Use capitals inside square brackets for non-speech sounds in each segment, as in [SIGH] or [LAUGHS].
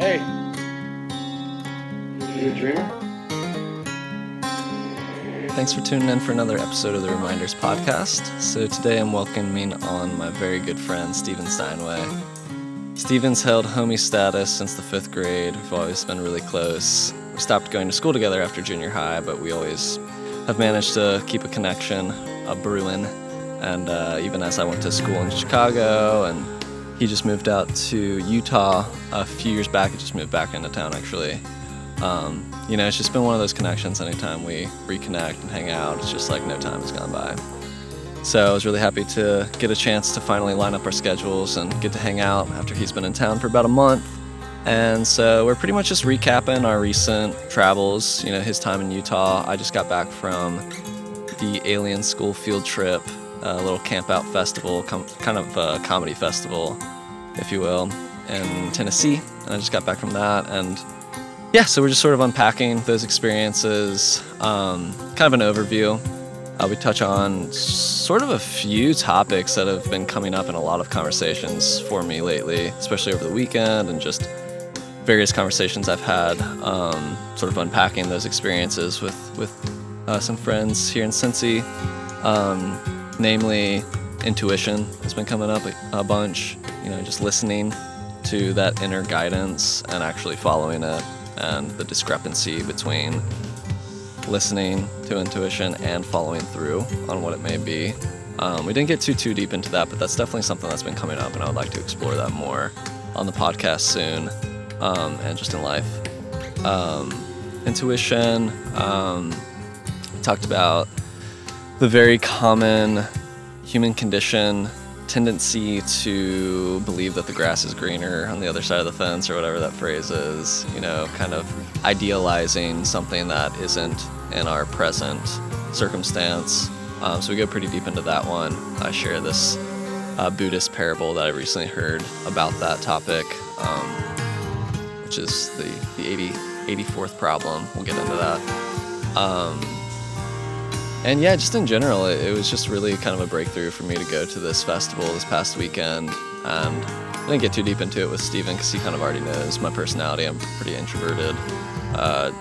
Hey. You a dreamer? Thanks for tuning in for another episode of the Reminders podcast. So today I'm welcoming on my very good friend Steven Steinway. Steven's held homie status since the fifth grade. We've always been really close. We stopped going to school together after junior high, but we always have managed to keep a connection, a brewing. And uh, even as I went to school in Chicago and he just moved out to Utah a few years back. He just moved back into town actually. Um, you know, it's just been one of those connections. Anytime we reconnect and hang out, it's just like no time has gone by. So I was really happy to get a chance to finally line up our schedules and get to hang out after he's been in town for about a month. And so we're pretty much just recapping our recent travels. You know, his time in Utah. I just got back from the Alien School field trip a little camp out festival, com- kind of a comedy festival, if you will, in Tennessee. And I just got back from that. And yeah, so we're just sort of unpacking those experiences, um, kind of an overview. Uh, we touch on sort of a few topics that have been coming up in a lot of conversations for me lately, especially over the weekend and just various conversations I've had, um, sort of unpacking those experiences with, with uh, some friends here in Cincy. Um, namely intuition has been coming up a, bunch. You know, just listening to that inner guidance and actually following it, and the discrepancy between listening to intuition and following through on what it may be. Um, we didn't get too too deep into that, but that's definitely something that's been coming up, and I would like to explore that more on the podcast soon, um, and just in life. Um, intuition. Um, talked about the very common human condition tendency to believe that the grass is greener on the other side of the fence or whatever that phrase is, you know, kind of idealizing something that isn't in our present circumstance. Um, so we go pretty deep into that one. I share this uh, Buddhist parable that I recently heard about that topic, um, which is the, the 80, 84th problem. We'll get into that. Um, and yeah, just in general, it, it, was just really kind of a breakthrough for me to go to this festival this past weekend. And I didn't get too deep into it with Steven because he kind of already knows my personality. I'm pretty introverted. Uh,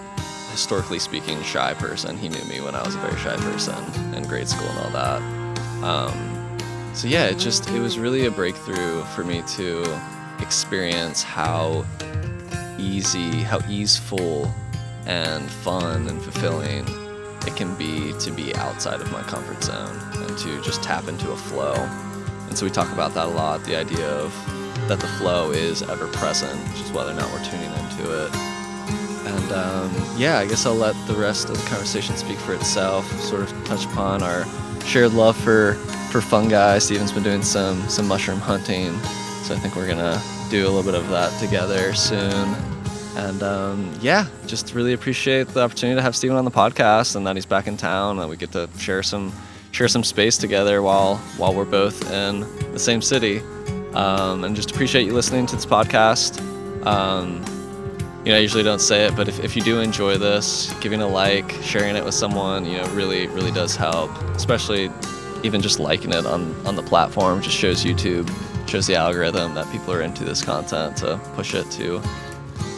historically speaking, shy person. He knew me when I was a very shy person in grade school and all that. Um, so yeah, it just it was really a breakthrough for me to experience how easy, how easeful, and fun and fulfilling it can be to be outside of my comfort zone and to just tap into a flow. And so we talk about that a lot the idea of that the flow is ever present, just whether or not we're tuning into it. And um, yeah, I guess I'll let the rest of the conversation speak for itself, sort of touch upon our shared love for, for fungi. Steven's been doing some, some mushroom hunting, so I think we're gonna do a little bit of that together soon. And um, yeah, just really appreciate the opportunity to have Steven on the podcast and that he's back in town and we get to share some share some space together while while we're both in the same city. Um, and just appreciate you listening to this podcast. Um, you know, I usually don't say it, but if, if you do enjoy this, giving a like, sharing it with someone, you know, really, really does help. Especially even just liking it on, on the platform just shows YouTube, shows the algorithm that people are into this content to push it to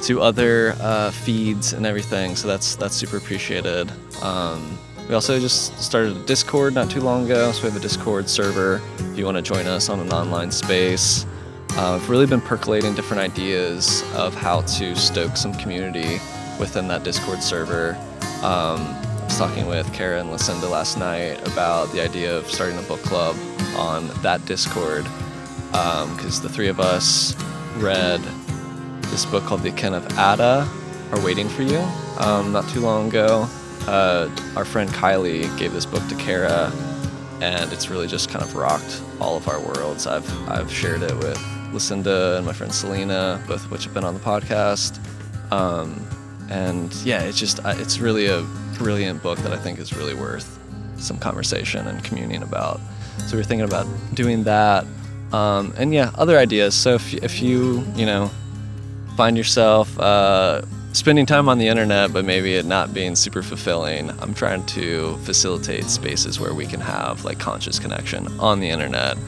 to other uh, feeds and everything. So that's that's super appreciated. Um, we also just started a Discord not too long ago, so we have a Discord server if you want to join us on an online space. Uh, I've really been percolating different ideas of how to stoke some community within that Discord server. Um, I was talking with Kara and Lucinda last night about the idea of starting a book club on that Discord because um, the three of us read this book called The Kin of Ata are waiting for you. Um, not too long ago, uh, our friend Kylie gave this book to Kara, and it's really just kind of rocked all of our worlds. I've I've shared it with Lucinda and my friend Selena, both of which have been on the podcast. Um, and yeah, it's just it's really a brilliant book that I think is really worth some conversation and communing about. So we're thinking about doing that. Um, and yeah, other ideas. So if, if you, you know, find yourself uh, spending time on the internet, but maybe it not being super fulfilling, I'm trying to facilitate spaces where we can have like conscious connection on the internet,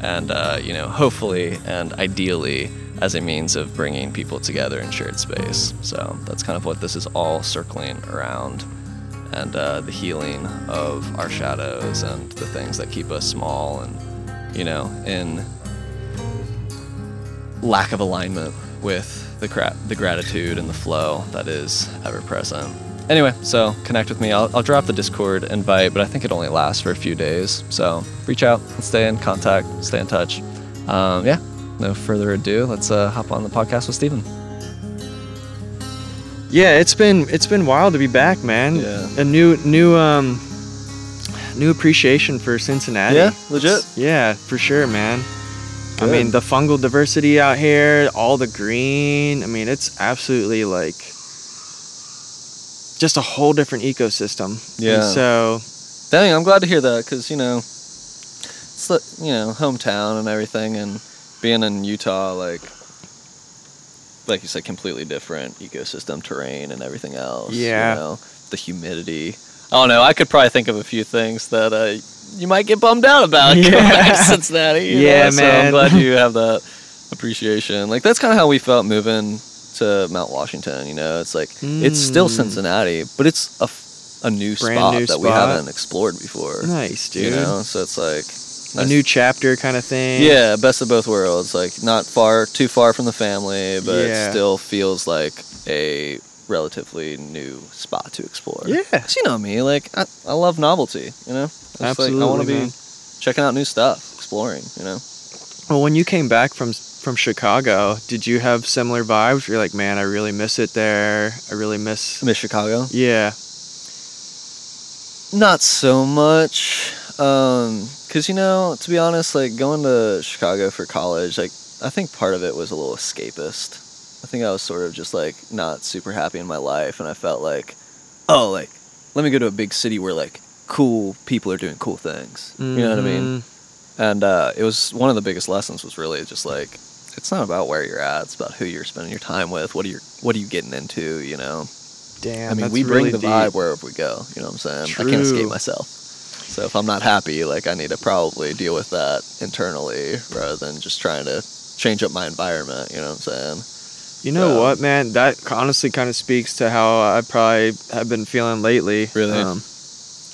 and uh, you know, hopefully and ideally as a means of bringing people together in shared space. So that's kind of what this is all circling around. And uh, the healing of our shadows and the things that keep us small and, you know, in lack of alignment with the, gra- the gratitude and the flow that is ever present. Anyway, so connect with me. I'll, I'll drop the Discord invite, but I think it only lasts for a few days. So reach out and stay in contact, stay in touch. Um, yeah, no further ado, let's uh, hop on the podcast with Steven. Yeah, it's been it's been wild to be back, man. Yeah. A new new um new appreciation for Cincinnati. Yeah, legit. Yeah, for sure, man. I mean, the fungal diversity out here, all the green. I mean, it's absolutely like just a whole different ecosystem. And Yeah. so Dang, I'm glad to hear that because you know, it's the you know hometown and everything, and being in Utah, like like you said, completely different ecosystem, terrain, and everything else. Yeah. You know, the humidity. I don't know. I could probably think of a few things that uh, you might get bummed out about [LAUGHS] Yeah. back to Cincinnati. Yeah, know? So I'm man. glad you have [LAUGHS] that appreciation. Like that's kind of how we felt moving to Mount Washington. You know, it's like it's still Mm. Cincinnati, but it's a a new Brand spot new that we haven't explored before. nice, dude. You know, so it's like A new chapter kind of thing. yeah, best of both worlds. Like not far, too far from the family, but Yeah. it still feels like a relatively new spot to explore. Yeah, Cause you know me, like I, I love novelty. You know, It's like, I want to be checking out new stuff, exploring. You know. Well, when you came back from from Chicago, did you have similar vibes? You're like, man, I really miss it there. I really miss. Miss Chicago. Yeah. Not so much. Um, cause you know, to be honest, like going to Chicago for college, like I think part of it was a little escapist. I think I was sort of just like not super happy in my life, and I felt like, oh, like let me go to a big city where like cool people are doing cool things. You know what I mean? Mhm. And uh, it was one of the biggest lessons was really just like it's not about where you're at; it's about who you're spending your time with. What are you What are you getting into? You know. Damn. I mean, we bring really the deep. vibe wherever we go. You know what I'm saying? True. I can't escape myself. So if I'm not happy, like I need to probably deal with that internally rather than just trying to change up my environment. You know what I'm saying? You know what, man? That honestly kind of speaks to how I probably have been feeling lately. Really? Um,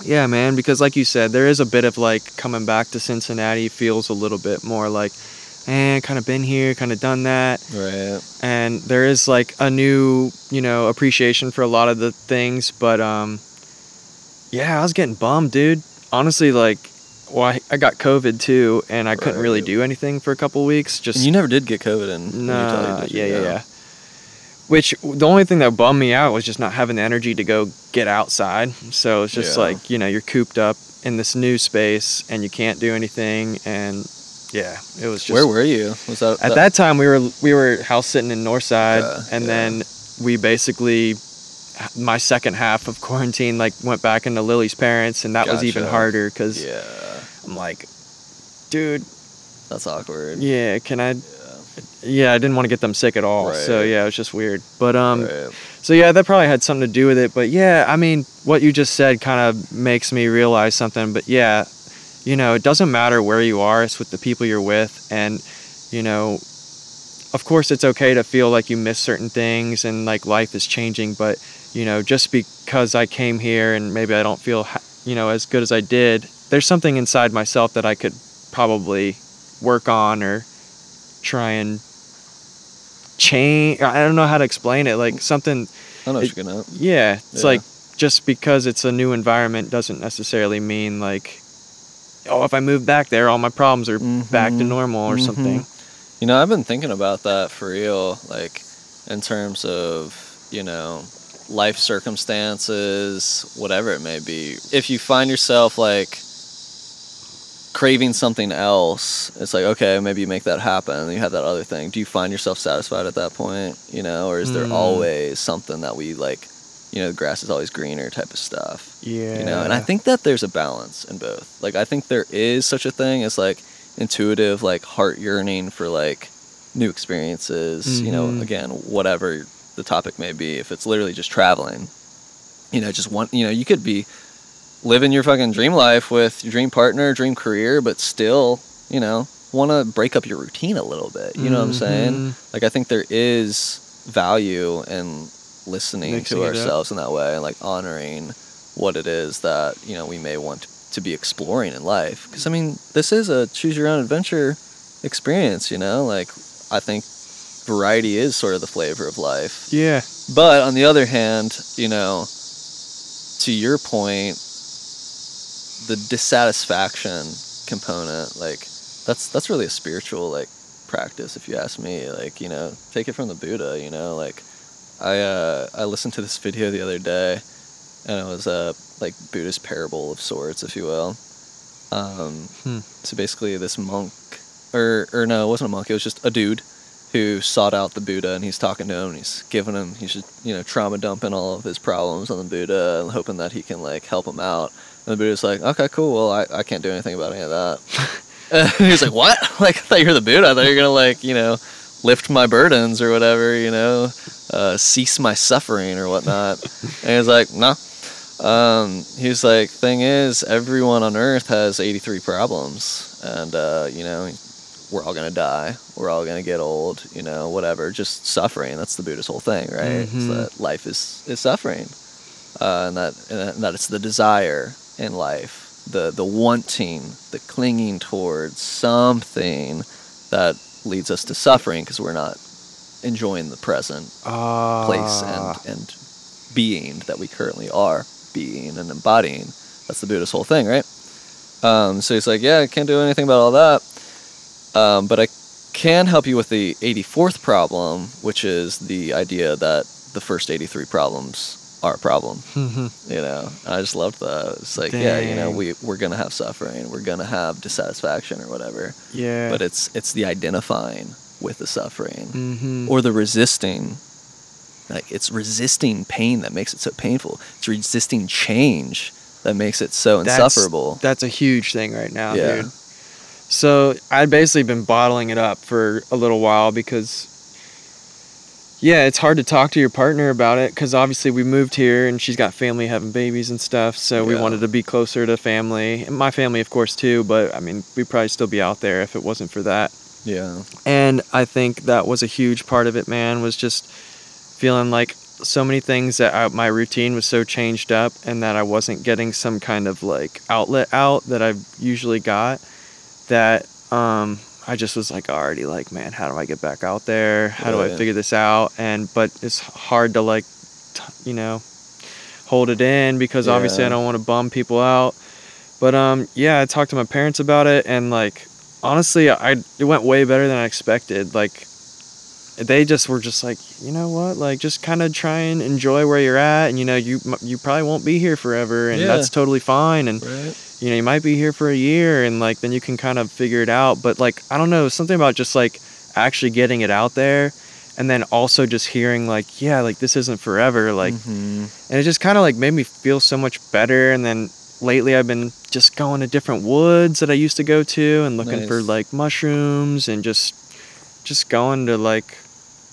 yeah, man. Because like you said, there is a bit of like coming back to Cincinnati feels a little bit more like, eh, kind of been here, kind of done that. Right. and there is like a new you know appreciation for a lot of the things but um yeah i was getting bummed dude honestly like well i, I got covid too and i couldn't really do anything for a couple weeks just And you never did get COVID in, Utah, nah, yeah yeah yeah which the only thing that bummed me out was just not having the energy to go get outside so it's just Yeah. like you know you're cooped up in this new space and you can't do anything and yeah it was just Where were you? Was that at that time we were we were house sitting in Northside, and yeah. then we basically my second half of quarantine like went back into Lily's parents, and that was even harder because Yeah, I'm like, dude, that's awkward. yeah, can I? Yeah. Yeah, I didn't want to get them sick at all, so yeah, it was just weird. But um, right. so yeah, that probably had something to do with it. But yeah, I mean, what you just said kind of makes me realize something. But yeah, you know, it doesn't matter where you are; it's with the people you're with, and you know, of course, it's okay to feel like you miss certain things and like life is changing. But you know, just because I came here and maybe I don't feel, you know, as good as I did, there's something inside myself that I could probably work on or try and change. I don't know how to explain it. Like something I know it- you're gonna. yeah, it's Yeah. like just because it's a new environment doesn't necessarily mean like, oh, if I move back there, all my problems are back to normal or Mhm. something. You know, I've been thinking about that for real, like in terms of, you know, life circumstances, whatever it may be. If you find yourself like craving something else, it's like, okay, maybe you make that happen you have that other thing. Do you find yourself satisfied at that point, you know, or is there Mm. always something that we like, you know, the grass is always greener type of stuff? Yeah, you know and i think that there's a balance in both like i think there is such a thing as like intuitive like heart yearning for like new experiences you know Mhm. again whatever the topic may be if it's literally just traveling you know just one you know you could be living your fucking dream life with your dream partner dream career but still you know want to break up your routine a little bit. You know what I'm saying? Mhm. Like I think there is value in listening Mixing to ourselves in that way and like honoring what it is that you know we may want to be exploring in life. Because I mean, this is a choose your own adventure experience. You know, like I think variety is sort of the flavor of life. Yeah. But on the other hand, you know, to your point, the dissatisfaction component, like that's that's really a spiritual like practice if you ask me. Like, you know, take it from the Buddha, you know, like I uh I listened to this video the other day and it was a like Buddhist parable of sorts, if you will. Um Hmm. so basically this monk or or no, it wasn't a monk, it was just a dude who sought out the Buddha and he's talking to him and he's giving him he's just you know trauma dumping all of his problems on the Buddha and hoping that he can like help him out. And the Buddha's like, okay, cool. Well, I, I can't do anything about any of that. [LAUGHS] and he's like, what? [LAUGHS] Like I thought you were the Buddha. I thought you were gonna like you know lift my burdens or whatever. You know, uh, cease my suffering or whatnot. [LAUGHS] and he's like, no. Um, he was like, thing is, everyone on Earth has 83 problems, and uh, you know, we're all gonna die. We're all gonna get old. You know, whatever. Just suffering. That's the Buddha's whole thing, right? It's Mhm. that life is is suffering, uh, and that and that it's the desire in life, the the wanting, the clinging towards something that leads us to suffering because we're not enjoying the present Ah. place and and being that we currently are being and embodying. That's the Buddhist whole thing, right? Um, so he's like, yeah, I can't do anything about all that, um, but I can help you with the 84th problem, which is the idea that the first 83 problems a problem. Mhm. You know, and I just loved that. It's like, yeah, you know, we we're gonna have suffering, we're gonna have dissatisfaction or whatever, yeah. but it's it's the identifying with the suffering mm-hmm. or the resisting like it's resisting pain that makes it so painful it's resisting change that makes it so That's- insufferable That's a huge thing right now, Yeah. dude. So I'd basically been bottling it up for a little while because, yeah, it's hard to talk to your partner about it because obviously we moved here and she's got family having babies and stuff. So we wanted to be closer to family and my family, of course, too. But I mean, we'd probably still be out there if it wasn't for that. yeah And I think that was a huge part of it, man, was just feeling like so many things that I, my routine was so changed up and that I wasn't getting some kind of like outlet out that I've usually got that um I just was like already like man how do I get back out there? How do I Right. figure this out? And but it's hard to like t- you know hold it in because obviously I don't want to bum people out. But um yeah I talked to my parents about it and like honestly I it went way better than I expected. Like they just were just like you know what? Like just kind of try and enjoy where you're at and you know you you probably won't be here forever and Yeah. that's totally fine. And right you know you might be here for a year and like then you can kind of figure it out but like i don't know something about just like actually getting it out there and then also just hearing like yeah like this isn't forever like Mhm. and it just kind of like made me feel so much better and then lately i've been just going to different woods that i used to go to and looking for like mushrooms and just just going to like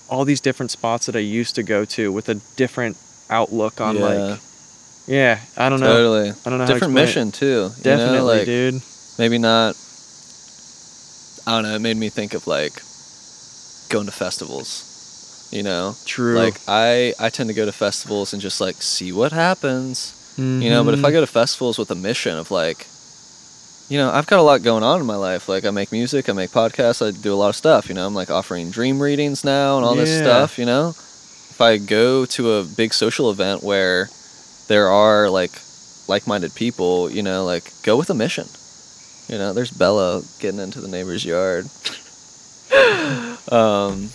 all these different spots that i used to go to with a different outlook on yeah, like yeah i don't know. Totally. I don't know how to different explain it. mission too you definitely know? like dude. maybe not i don't know it made me think of like going to festivals you know? True. Like i i tend to go to festivals and just like see what happens you know? But if i Mhm. go to festivals with a mission of like you know i've got a lot going on in my life. Like i make music i make podcasts i do a lot of stuff you know? I'm like offering dream readings now and all this stuff you know? If i go to a big social event where there are like like-minded people you know like go with a mission. You know there's bella getting into the neighbor's yard. [LAUGHS] Um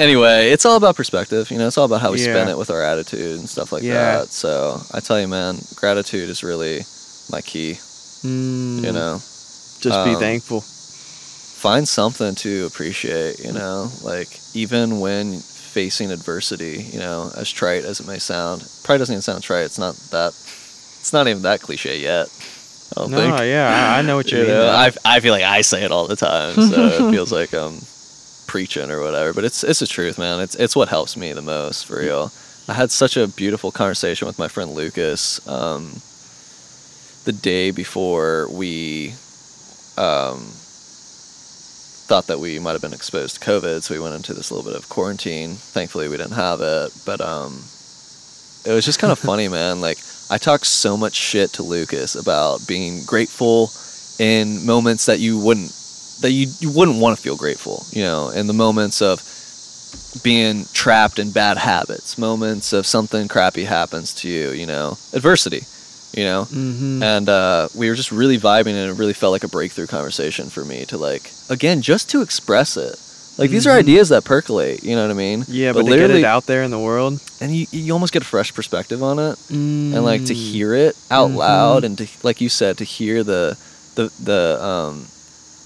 anyway it's all about perspective you know it's all about how we spend it with our attitude and stuff like Yeah. that. So i tell you man gratitude is really my key Mm, you know. Just be um, thankful. find something to appreciate you know like even when facing adversity you know as trite as it may sound probably doesn't even sound trite it's not that it's not even that cliche yet i don't no think yeah I, know what you, [LAUGHS] you mean know. I, I feel like I say it all the time, so it [LAUGHS] feels like I'm preaching or whatever. But it's it's the truth, man. It's it's what helps me the most for real. I had such a beautiful conversation with my friend Lucas um, the day before we um, thought that we might have been exposed to COVID, so we went into this little bit of quarantine. Thankfully, we didn't have it, but um, it was just kind of [LAUGHS] funny, man. Like I talked so much shit to Lucas about being grateful in moments that you wouldn't that you, you wouldn't want to feel grateful, you know, in the moments of being trapped in bad habits, moments of something crappy happens to you, you know, adversity, you know, Mm-hmm. and uh, we were just really vibing, and it really felt like a breakthrough conversation for me to like, again, just to express it. Like these are Mhm. ideas that percolate, you know what I mean? yeah, but, to get it out there in the world, and you, you almost get a fresh perspective on it, and like to Mm. hear it out Mhm. loud, and to like you said, to hear the the the um,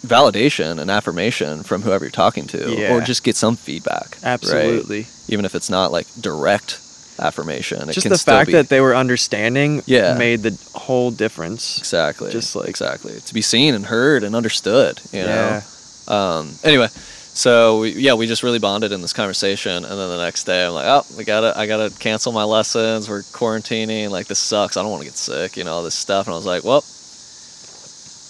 validation and affirmation from whoever you're talking to, or just get some feedback. right? absolutely. even if it's not like direct affirmation. It Just the fact be, that they were understanding Yeah. made the whole difference. exactly, just like- exactly to be seen and heard and understood. You know. Yeah. Um, anyway, so we, yeah, we just really bonded in this conversation, and then the next day I'm like, oh, we gotta, I gotta cancel my lessons. We're quarantining. Like this sucks. I don't want to get sick. You know all this stuff. And I was like, well.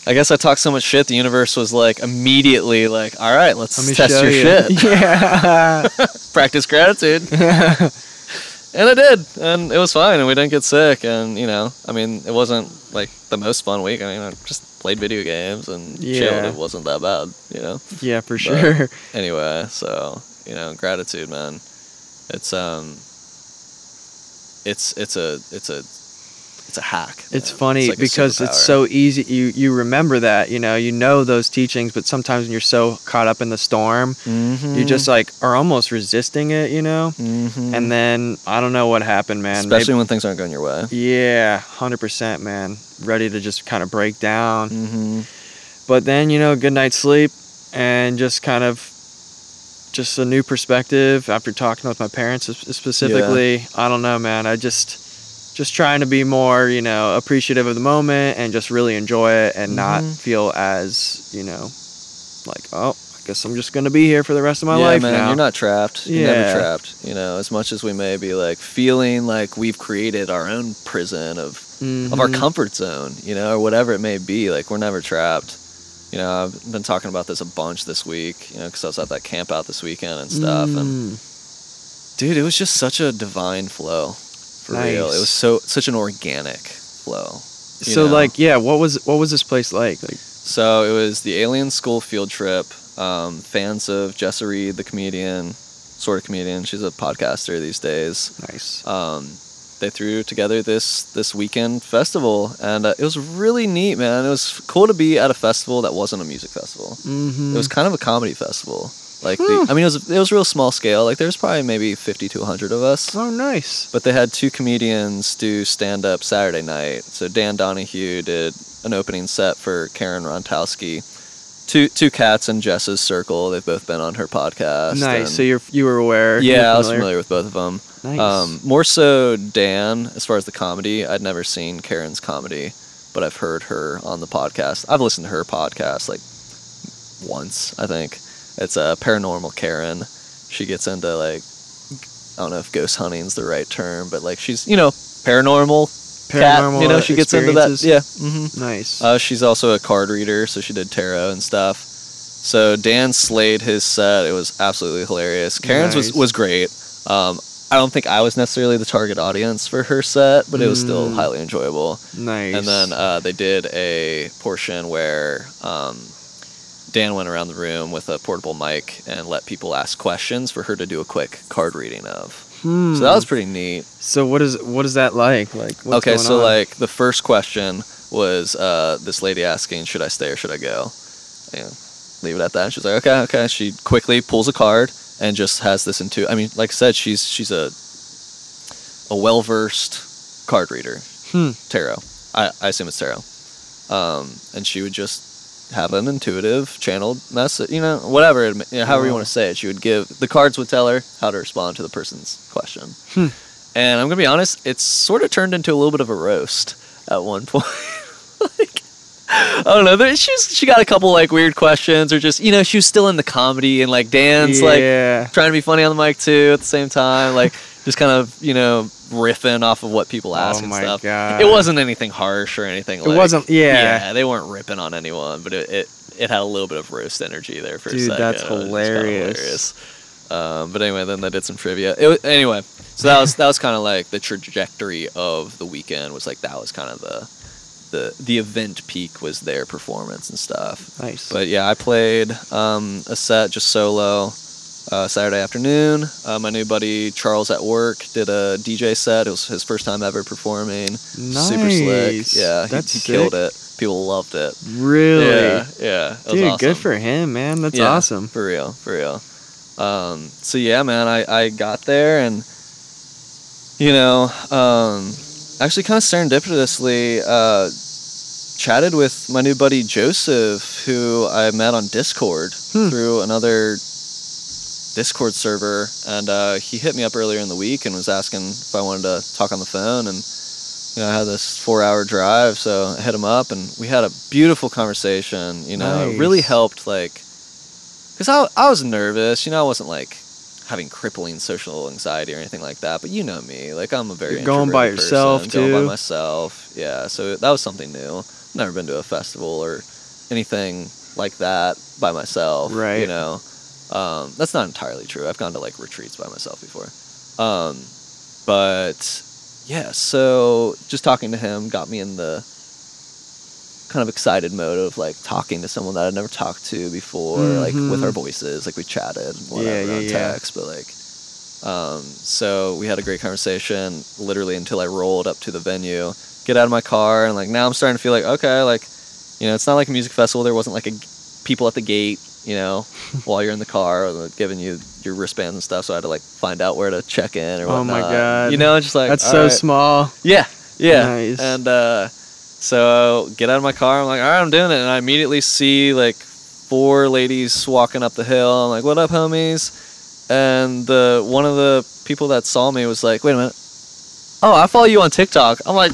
I guess I talked so much shit. The universe was like immediately like, "All right, let's test your you. shit. [LAUGHS] Yeah. [LAUGHS] Practice gratitude." [LAUGHS] And I did, and it was fine, and we didn't get sick. And you know, I mean, it wasn't like the most fun week. I mean, I just played video games and chilled. It wasn't that bad, you know. yeah, for sure. [LAUGHS] Anyway, so you know, gratitude, man. It's um, it's it's a it's a it's a hack. It's man. funny like because it's so easy. You you remember that, you know, you know those teachings, but sometimes when you're so caught up in the storm, you Mhm. just like are almost resisting it, you know. Mhm. And then I don't know what happened, man. especially when things aren't going your way. Yeah, hundred percent, man. Ready to just kind of break down. Mm-hmm. But then you know, good night's sleep, and just kind of just a new perspective after talking with my parents sp- specifically. I don't know, man. I just just trying to be more, you know, appreciative of the moment and just really enjoy it and not Mhm. feel as, you know, like, oh, I guess I'm just gonna be here for the rest of my yeah, life man, now. you're not trapped. You're Yeah. never trapped. You know, as much as we may be like feeling like we've created our own prison of of our Mhm. comfort zone, you know, or whatever it may be. Like we're never trapped. You know, I've been talking about this a bunch this week. You know, because I was at that camp out this weekend and stuff. And Mm. dude, it was just such a divine flow, for real. It was so such an organic flow. So know? like, yeah, what was what was this place like? Like, So it was the Alien School field trip. Um, fans of Jessa Reed, the comedian, sort of comedian. She's a podcaster these days. nice. um, they threw together this this weekend festival, and uh, it was really neat, man. It was cool to be at a festival that wasn't a music festival. Mm-hmm. It was kind of a comedy festival. Like, the, I mean, it was it was real small scale. Like, there was probably maybe fifty to hundred of us. oh nice. But they had two comedians do stand up Saturday night. So Dan Donahue did an opening set for Karen Rontowski. Two two cats in Jess's circle. They've both been on her podcast. Nice. and- So you're you were aware. you were yeah, I was familiar with both of them. Nice. Um, more so Dan, as far as the comedy. I'd never seen Karen's comedy, but I've heard her on the podcast. I've listened to her podcast like once, I think. It's a paranormal Karen. She gets into like I don't know if ghost hunting's the right term, but like she's you know paranormal, cat. Paranormal You know she gets into that. Yeah. hmm Nice. Uh, she's also a card reader, so she did tarot and stuff. So Dan slayed his set. It was absolutely hilarious. Karen's was, Nice. was great. Um, I don't think I was necessarily the target audience for her set, but it was still Mm. highly enjoyable. nice. And then uh, they did a portion where um, Dan went around the room with a portable mic and let people ask questions for her to do a quick card reading of. Hmm. So that was pretty neat. So what is what is that like? Like what's okay, so on? like the first question was uh, this lady asking, "Should I stay or should I go?" Yeah, leave it at that. She's like, "Okay, okay." She quickly pulls a card and just has this into. I mean, like I said, she's she's a a well versed card reader, Hmm. tarot. I, I assume it's tarot. Um, and she would just have an intuitive channeled message, you know, whatever, it, you know, however you want to say it. She would give the cards would tell her how to respond to the person's question. Hmm. And I'm gonna be honest, it's sort of turned into a little bit of a roast at one [LAUGHS] point. like, I don't know. There, she she got a couple like weird questions, or just you know, she was still in the comedy and like Dan's like yeah. trying to be funny on the mic too at the same time, like just kind of you know riffing off of what people ask oh and stuff. god. It wasn't anything harsh or anything. It like wasn't- yeah. yeah. they weren't ripping on anyone, but it, it it had a little bit of roast energy there for a Dude, second. that's hilarious. hilarious. Um, but anyway, then they did some trivia. It anyway, so that was that was kind of like the trajectory of the weekend. Was like that was kind of the the the event peak was their performance and stuff. Nice. But yeah, I played um, a set just solo uh, Saturday afternoon. Uh, my new buddy Charles at work did a DJ set. It was his first time ever performing. Super slick. Nice. Yeah, he, That's he killed it. People loved it. really, Yeah, yeah. it was dude, good for him, man. That's Yeah, awesome. For real, for real. Um, so yeah, man, I, I got there and you know, um, actually kind of serendipitously uh, chatted with my new buddy Joseph, who I met on Discord Hmm. through another Discord server, and uh, he hit me up earlier in the week and was asking if I wanted to talk on the phone, and you know, I had this four-hour drive, so I hit him up, and we had a beautiful conversation. You know, it really helped, like, because I I was nervous. You know, I wasn't like having crippling social anxiety or anything like that. But you know me, like I'm a very You're going by yourself, person, Going by myself, yeah. So that was something new. Never been to a festival or anything like that by myself. right? You know, um, that's not entirely true. I've gone to like retreats by myself before. Um, but yeah, so just talking to him got me in the kind of excited mode of like talking to someone that I'd never talked to before, like with our voices, like we chatted, whatever Yeah, yeah, on yeah. text, but like, um, so we had a great conversation, literally until I rolled up to the venue, get out of my car, and like now I'm starting to feel like okay, like, you know, it's not like a music festival. There wasn't like a people at the gate, you know, while you're in the car, giving you your wristbands and stuff. So I had to like find out where to check in or Oh my. God. you know, just like That's so right. small. Yeah, yeah. Nice. And uh, so get out of my car. I'm like, all right, I'm doing it. And I immediately see like four ladies walking up the hill. I'm like, what up, homies? And the one of the people that saw me was like, wait a minute. Oh, I follow you on TikTok. I'm like,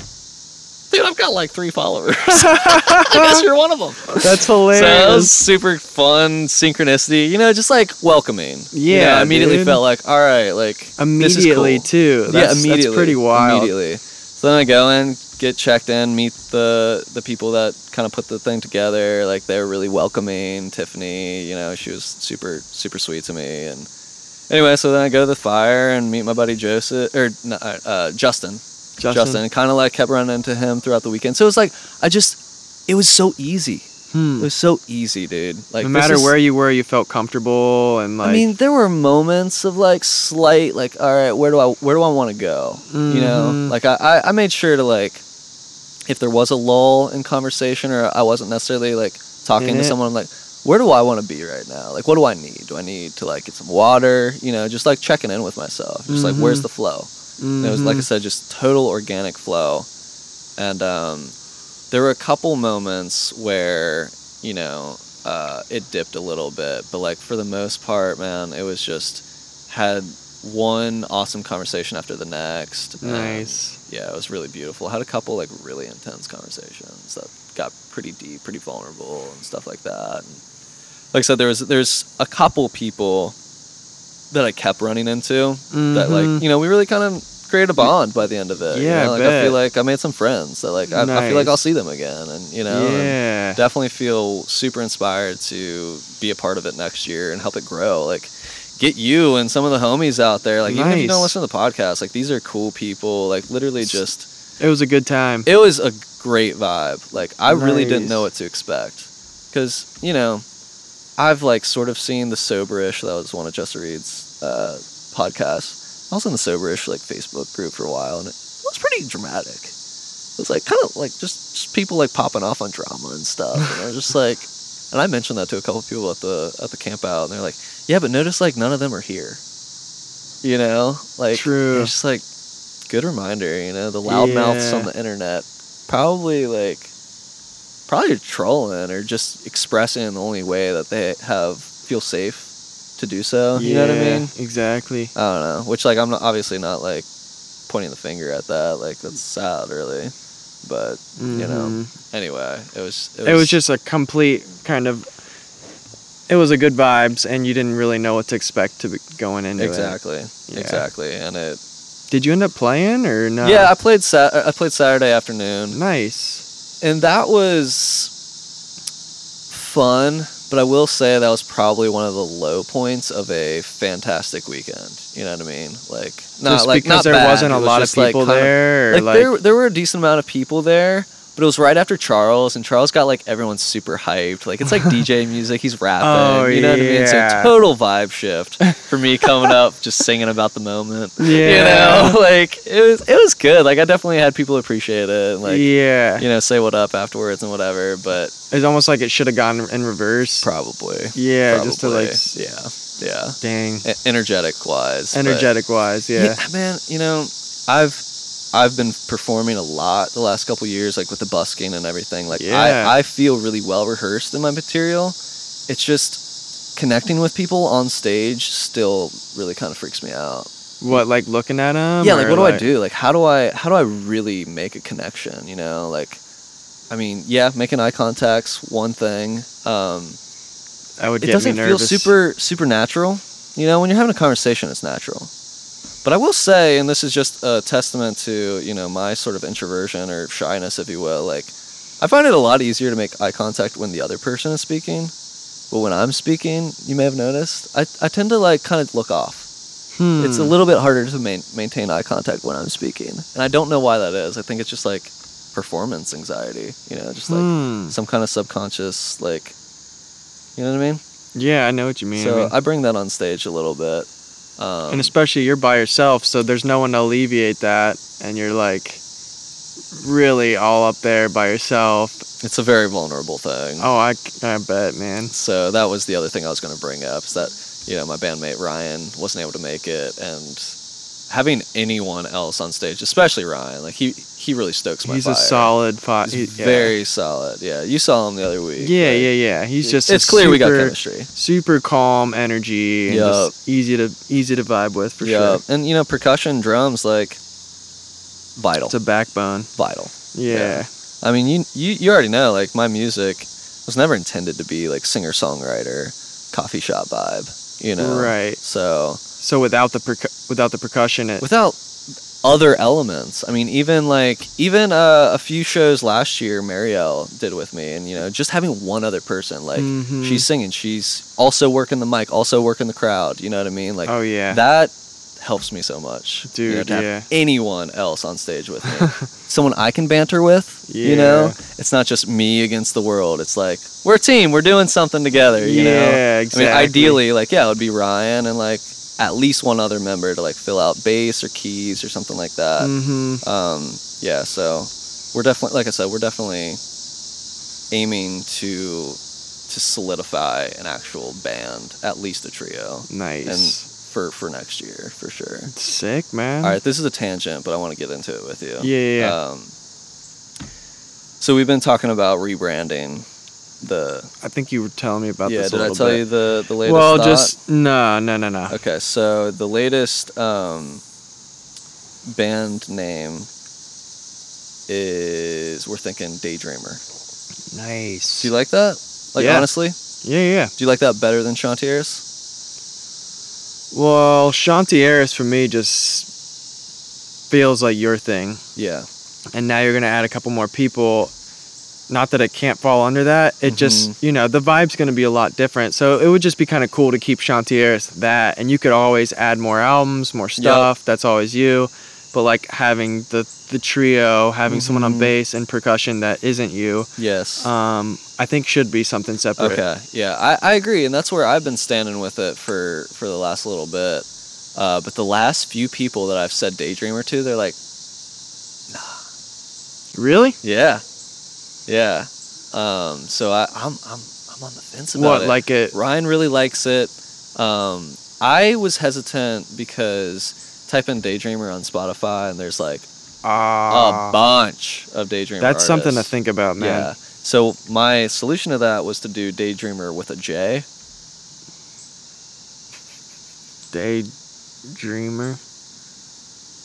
dude, I've got like three followers. [LAUGHS] I guess you're one of them. That's So hilarious. that was super fun synchronicity. You know, just like welcoming. You know, Yeah, I immediately dude. felt like, all right, like this is immediately cool too. That's, That's pretty wild. Immediately. So then I go in, get checked in, meet the the people that kind of put the thing together. Like they were really welcoming. Tiffany, you know, she was super super sweet to me. And anyway, so then I go to the fire and meet my buddy Joseph or uh, uh, Justin. Justin. Justin, kind of like kept running into him throughout the weekend. So it was like I just, it was so easy. Hmm. It was so easy, dude. Like no matter is- where you were, you felt comfortable and like. I mean, there were moments of like slight, like, all right, where do I, where do I want to go? You know, Mhm. like I, I, made sure to like, if there was a lull in conversation or I wasn't necessarily like talking In to it. someone, I'm like, where do I want to be right now? Like, what do I need? Do I need to like get some water? You know, just like checking in with myself, just like, where's the flow? And it was like I Mhm. said, just total organic flow. And um, there were a couple moments where you know uh, it dipped a little bit, but like for the most part, man, it was just had one awesome conversation after the next. and, Nice. yeah, it was really beautiful. Had a couple like really intense conversations that got pretty deep, pretty vulnerable, and stuff like that. And like I said, there was there's a couple people that I kept running into that Mhm. like you know we really kind of created a bond by the end of it. Yeah, I know? like I feel like I made some friends that like I, I feel like I'll see them again, and you know, and definitely feel super inspired to be a part of it next year and help it grow. Like get you and some of the homies out there. Like even if you don't listen to the podcast, like these are cool people. Like literally just It was a good time. it was a great vibe. Like I really didn't know what to expect because you know I've like sort of seen the soberish. That was one of Jessa Reed's uh, podcasts. I was in the soberish like Facebook group for a while, and it was pretty dramatic. It was like kind of like just, just people like popping off on drama and stuff. And I was just like, [LAUGHS] and I mentioned that to a couple people at the at the camp out, and they're like, "Yeah, but notice like none of them are here." You know, like True. It's just like good reminder. You know, the loudmouths Yeah. on the internet probably like probably trolling or just expressing in the only way that they have feel safe to do so. You know what I mean? Exactly. I don't know. Which like I'm not, obviously not like pointing the finger at that. Like that's sad, really. But you know, Mhm. anyway, it was It was just a complete kind of. It was a good vibes, and you didn't really know what to expect to be going into it. exactly, Yeah. exactly, and it. Did you end up playing or no? Yeah, I played. Sa- I played Saturday afternoon. Nice. And that was fun, but I will say that was probably one of the low points of a fantastic weekend. You know what I mean? Like not Just like because not there bad, wasn't a was lot of like, people kinda- there. like, like, there there were a decent amount of people there, but it was right after Charles, and Charles got like everyone super hyped. Like it's like DJ [LAUGHS] music, he's rapping. Oh, you know what I mean? So yeah. total vibe shift for me coming up, [LAUGHS] just singing about the moment. Yeah. You know, [LAUGHS] like it was it was good. Like I definitely had people appreciate it, and, like yeah, you know, say what up afterwards and whatever. But it's almost like it should have gone in reverse. probably, yeah, probably, just to like, yeah, yeah, dang, E- energetic wise, but- energetic wise, yeah. man. You know, I've I've been performing a lot the last couple years, like with the busking and everything. Like Yeah. I I feel really well rehearsed in my material. It's just connecting with people on stage still really kind of freaks me out. What, like looking at them? yeah, like what do I do? Like how do I how do I really make a connection? You know, like. I mean, yeah, making eye contact's one thing. Um, That would it doesn't me feel super super natural. You know, when you're having a conversation, it's natural. But I will say, and this is just a testament to you know my sort of introversion or shyness, if you will. Like, I find it a lot easier to make eye contact when the other person is speaking. But when I'm speaking, you may have noticed, I, I tend to like kind of look off. Hmm. It's a little bit harder to main, maintain eye contact when I'm speaking, and I don't know why that is. I think it's just like performance anxiety. You know, just like Hmm. some kind of subconscious like, you know what I mean? Yeah, I know what you mean. I So mean- I bring that on stage a little bit. Um, and especially you're by yourself, so there's no one to alleviate that, and you're like really all up there by yourself. it's a very vulnerable thing. Oh, I, I bet, man. So that was the other thing I was going to bring up is that you know my bandmate Ryan wasn't able to make it, and having anyone else on stage, especially Ryan, like he he really stokes my He's fire. a solid five. He's very solid. Yeah, you saw him the other week. Yeah, like, yeah, yeah. He's just. It's clear we got super- chemistry. Super calm energy and Yup. easy to easy to vibe with for yeah, sure. and you know percussion, drums, like vital, It's a backbone. vital. Yeah. I mean, you, you you already know, like my music was never intended to be like singer songwriter, coffee shop vibe. You know, Right. So So without the percu- without the percussion, it without other elements, I mean, even like even uh, a few shows last year, Marielle did with me, and you know, just having one other person, like Mhm. she's singing, she's also working the mic, also working the crowd. You know what I mean? Like oh yeah, that helps me so much, you know, Dude, to have yeah. anyone else on stage with me, [LAUGHS] someone I can banter with. You know, it's not just me against the world. It's like we're a team. We're doing something together. You know, Yeah, I mean, ideally, like yeah, it would be Ryan and like at least one other member to like fill out bass or keys or something like that. Mm-hmm. Um, yeah, so we're definitely, like I said, we're definitely aiming to to solidify an actual band, at least a trio, Nice. and for for next year for sure. Sick, man. All right, this is a tangent, but I want to get into it with you. Yeah, yeah, yeah. Um, so we've been talking about rebranding the. I think you were telling me about yeah, this. a did I tell bit. you the the latest? Well, thought? just no, no, no, no. okay. So the latest um, band name is we're thinking Daydreamer. Nice. Do you like that? Like Yeah. honestly, Yeah, yeah. do you like that better than Seanti-Aeris? Well, Seanti-Aeris's for me just feels like your thing, Yeah. and now you're gonna add a couple more people. Not that it can't fall under that. It Mhm. just, you know, the vibe's gonna be a lot different. So it would just be kind of cool to keep Seanti-Aeris that, and you could always add more albums, more stuff. That's always you. But like having the the trio, having someone on Mhm. bass and percussion that isn't you, Yes. um, I think should be something separate. Okay, yeah, I, I agree, and that's where I've been standing with it for for the last little bit. Uh, but the last few people that I've said Daydreamer to, they're like, nah. Really? yeah, yeah. Um, so I, I'm I'm I'm on the fence about it. What it. like it? Ryan really likes it. Um, I was hesitant because type in Daydreamer on Spotify, and there's like Ah, a bunch of Daydreamer. that's something to think about, man. Yeah. So my solution to that was to do Daydreamer with a J. Daydreamer.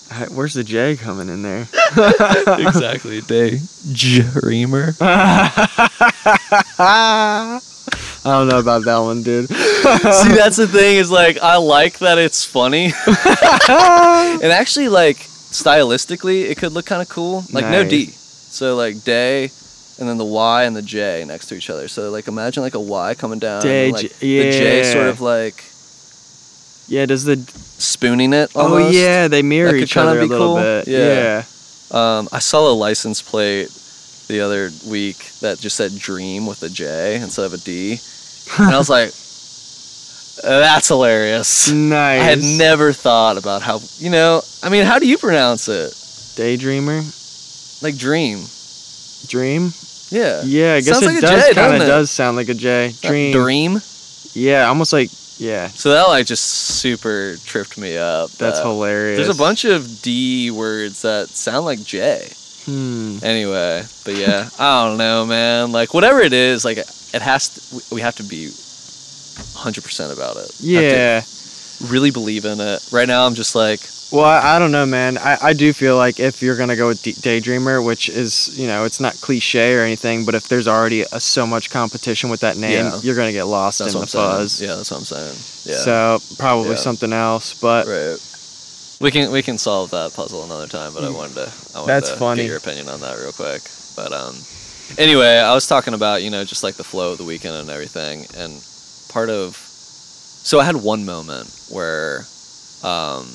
Hi- Where's the J coming in there? [LAUGHS] exactly. [LAUGHS] Daydreamer. [LAUGHS] I don't know about that one, dude. See, that's the thing is like I like that it's funny, and actually like stylistically it could look kind of cool. Like no D. So like day, and then the Y and the J next to each other. So like imagine like a Y coming down, Day, and, like J- the J sort yeah. of like Yeah, does the spooning it. Oh yeah, they mirror each other a little cool. bit. Yeah. Yeah. Um, I saw a license plate the other week that just said Dream with a J instead of a D, and I was like, [LAUGHS] "That's hilarious." Nice. I had never thought about how you know. I mean, how do you pronounce it? Daydreamer. Like dream. Dream. Yeah. Yeah, I guess Sounds it like does kind of does sound like a J. Dream. Dream. Yeah, almost like yeah. So that like just super tripped me up. That's Uh, hilarious. There's a bunch of D words that sound like J. Hmm. Anyway, but yeah, I don't know, man. Like whatever it is, like it has to. we- We have to be 100% about it. Yeah. really believe in it. Right now, I'm just like, Well, I, I don't know, man. I, I do feel like if you're gonna go with D- Daydreamer, which is you know it's not cliche or anything, but if there's already a, so much competition with that name, Yeah. you're gonna get lost that's in the fuzz. Yeah, that's what I'm saying. Yeah. So probably Yeah. something else, but right. We can we can solve that puzzle another time, but I wanted to I wanted That's to funny. get your opinion on that real quick. But um, anyway, I was talking about you know just like the flow of the weekend and everything, and part of so I had one moment where um,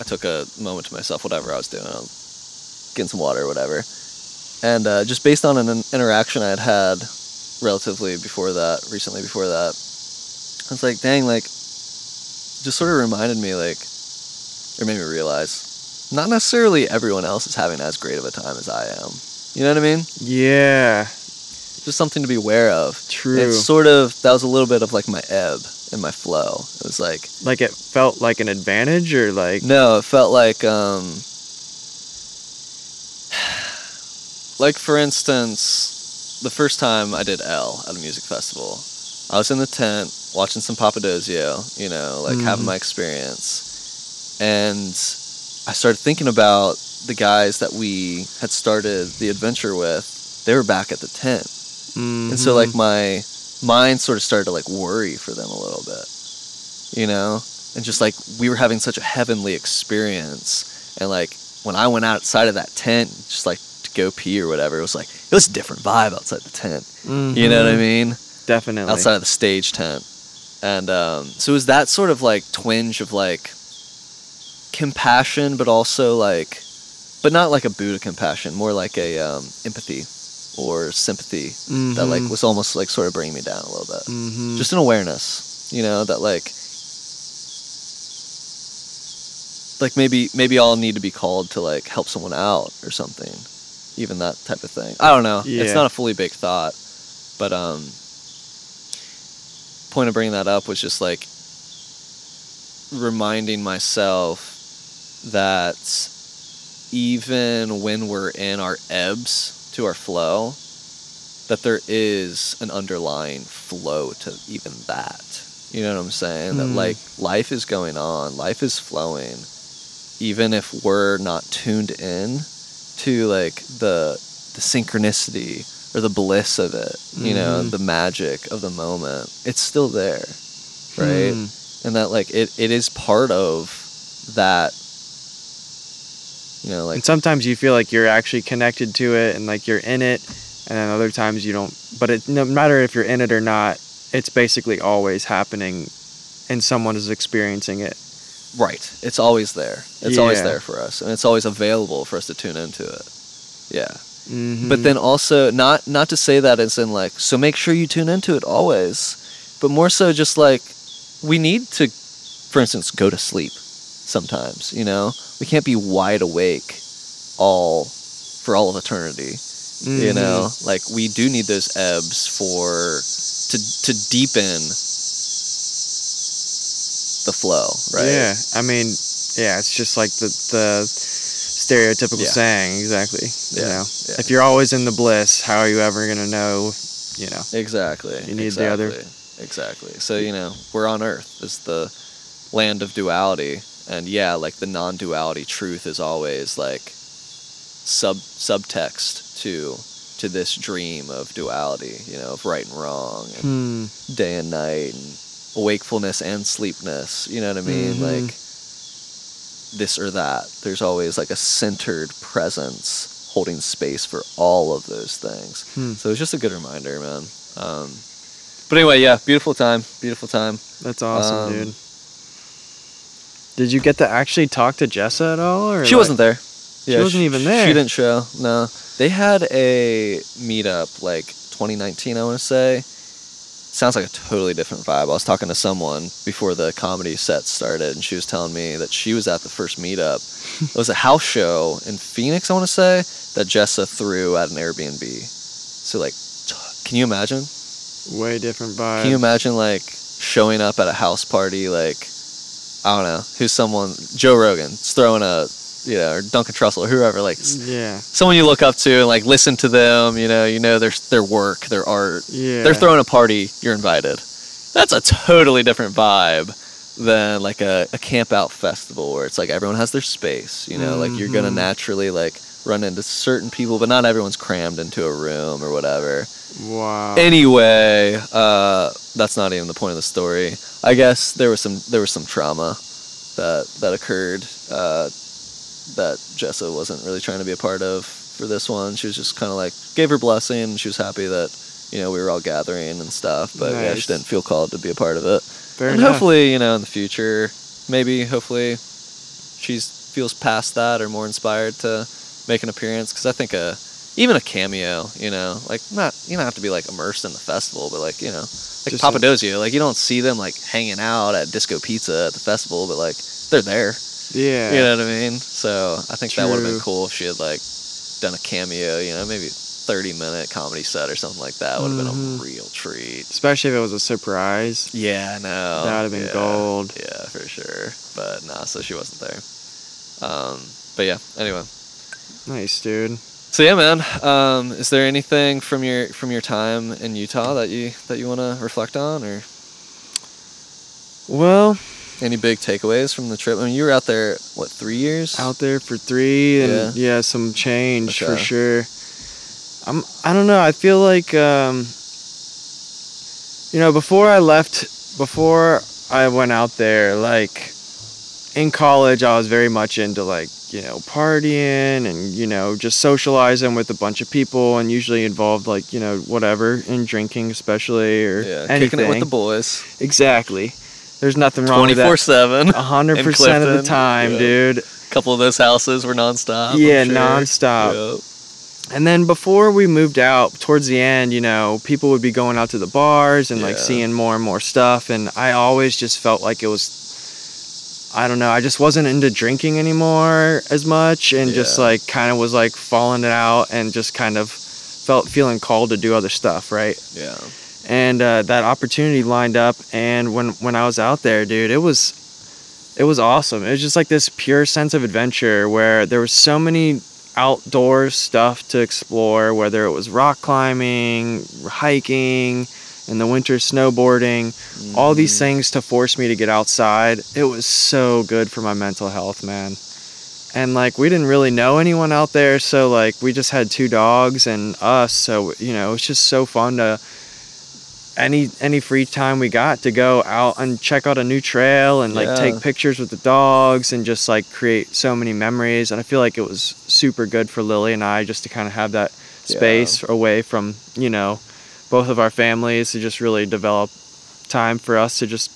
I took a moment to myself, whatever I was doing, I was getting some water or whatever, and uh, just based on an interaction I had had relatively before that, recently before that, I was like, dang, like, just sort of reminded me like or made me realize not necessarily everyone else is having as great of a time as I am. You know what I mean? yeah, Just something to be aware of. true. It's sort of that was a little bit of like my ebb and my flow. It was like like it felt like an advantage, or like no, it felt like um [SIGHS] like for instance, the first time I did L at a music festival, I was in the tent watching some Papadosio, you know, like having Mhm. my experience. And I started thinking about the guys that we had started the adventure with. They were back at the tent. And so like Mhm. my mind sort of started to like worry for them a little bit. You know? And just like we were having such a heavenly experience and like when I went outside of that tent just like to go pee or whatever, it was like it was a different vibe outside the tent. You know what I Mhm. mean? definitely Outside of the stage tent. And um so it was that sort of like twinge of like compassion but also like but not like a Buddha compassion, more like a um, empathy or sympathy that like Mhm. was almost like sort of bringing me down a little bit. Mhm. Just an awareness, you know, that like like maybe maybe I'll need to be called to like help someone out or something. Even that type of thing. I don't know. It's not a fully baked thought, but um point of bringing that up was just like reminding myself that even when we're in our ebbs to our flow, that there is an underlying flow to even that. You know what I'm saying? That Mm. like life is going on, life is flowing, even if we're not tuned in to like the the synchronicity or the bliss of it, you know, Mhm. the magic of the moment. It's still there. Right? Hmm. and that like it, it is part of that you know like and sometimes you feel like you're actually connected to it and like you're in it and then other times you don't but it no matter if you're in it or not it's basically always happening and someone is experiencing it. Right. It's always there. It's always there for us and it's always available for us to tune into it. Yeah. Mm-hmm. but then also not not to say that it's in like so make sure you tune into it always but more so just like we need to for instance go to sleep sometimes you know we can't be wide awake all for all of eternity you Mm-hmm. know like we do need those ebbs for to to deepen the flow right yeah i mean yeah it's just like the the stereotypical Yeah. saying exactly you Yeah, know yeah. if you're always in the bliss how are you ever going to know you know exactly You need exactly. the other- exactly so you know we're on earth it's the land of duality and yeah like the non-duality truth is always like sub subtext to to this dream of duality you know of right and wrong and hmm. day and night and wakefulness and sleepness you know what i mean Mhm. like this or that there's always like a centered presence holding space for all of those things. Hmm. So it's just a good reminder, man. Um, but anyway, yeah, beautiful time, beautiful time. That's awesome, Um, dude. Did you get to actually talk to Jessa at all? Or She like- wasn't there. Yeah, She wasn't she- even there. She didn't show. No, they had a meetup like 2019. I want to say. Sounds like a totally different vibe. I was talking to someone before the comedy set started, and she was telling me that she was at the first meetup. it was a house show in Phoenix, I want to say, that Jessa threw at an Airbnb. So like, t- can you imagine? Way different vibe. Can you imagine like showing up at a house party like I don't know who's someone Joe Rogan's throwing a you know or Duncan Trussell or whoever like Yeah. someone you look up to and like listen to them you know you know their their work their art Yeah. they're throwing a party you're invited that's a totally different vibe than like a, a camp out festival where it's like everyone has their space you know like you're gonna Mhm. naturally like run into certain people but not everyone's crammed into a room or whatever Wow. Anyway, uh, that's not even the point of the story. I guess there was some there was some trauma that that occurred uh, that Jessa wasn't really trying to be a part of for this one. She was just kind of like gave her blessing. She was happy that you know we were all gathering and stuff, but yeah, she didn't feel called to be a part of it. Fair and enough. hopefully, you know, in the future, maybe hopefully, she's feels past that or more inspired to make an appearance. Because I think a even a cameo, you know, like not you don't have to be like immersed in the festival, but like you know, like Just Papadosio, like you don't see them like hanging out at Disco Pizza at the festival, but like they're there. Yeah. You know what I mean? So I think that would have been cool if she had like done a cameo, you know, maybe. 30 minute comedy set or something like that would have been Mhm. a real treat. Especially if it was a surprise. Yeah, no. That would've been yeah, gold. Yeah, for sure. But nah, so she wasn't there. Um, but yeah, anyway. Nice, dude. So yeah, man. Um, is there anything from your from your time in Utah that you that you want to reflect on, or Well, any big takeaways from the trip? I mean, you were out there what three years? out there for three and yeah, some change for sure. I'm I don't know, I feel like um you know, before I left before I went out there, like in college I was very much into like, you know, partying and, you know, just socializing with a bunch of people and usually involved like, you know, whatever, in drinking especially or Yeah, anything. kicking it with the boys. exactly. There's nothing wrong Twenty with four that. seven. A 100% of the time, yeah. dude. A couple of those houses were nonstop. Yeah, sure. nonstop. Yep. And then before we moved out, towards the end, you know, people would be going out to the bars and like seeing more and more stuff. And I always just felt like it was, I don't know, I just wasn't into drinking anymore as much and just like kind of was like falling it out and just kind of felt feeling called to do other stuff, right? Yeah. and uh, that opportunity lined up and when when i was out there dude it was it was awesome it was just like this pure sense of adventure where there was so many outdoor stuff to explore whether it was rock climbing hiking in the winter snowboarding all these Mhm. things to force me to get outside it was so good for my mental health man and like we didn't really know anyone out there so like we just had two dogs and us so you know it's just so fun to any any free time we got to go out and check out a new trail and like Yeah. take pictures with the dogs and just like create so many memories and I feel like it was super good for Lily and I just to kind of have that Yeah. space away from you know both of our families to just really develop time for us to just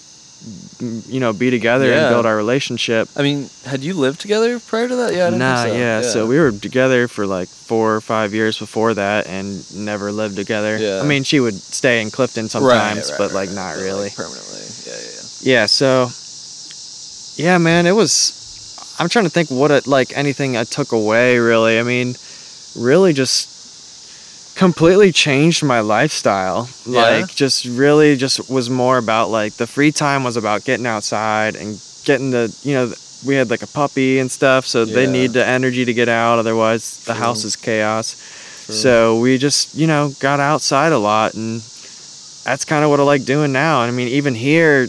mm, you know be together Yeah. and build our relationship I mean, had you lived together prior to that? Yeah, I didn't nah so. yeah. so we were together for like four or five years before that and never lived together Yeah. I mean she would stay in Clifton sometimes right, but right, like right, not but, really permanently. Yeah, yeah, yeah so yeah man it was i'm trying to think what it like anything i took away really i mean really just completely changed my lifestyle Yeah? like just really just was more about like the free time was about getting outside and getting the you know we had like a puppy and stuff so they need the energy to get out otherwise the True. house is chaos True. so we just, you know, got outside a lot and that's kind of what I like doing now. And I mean, even here,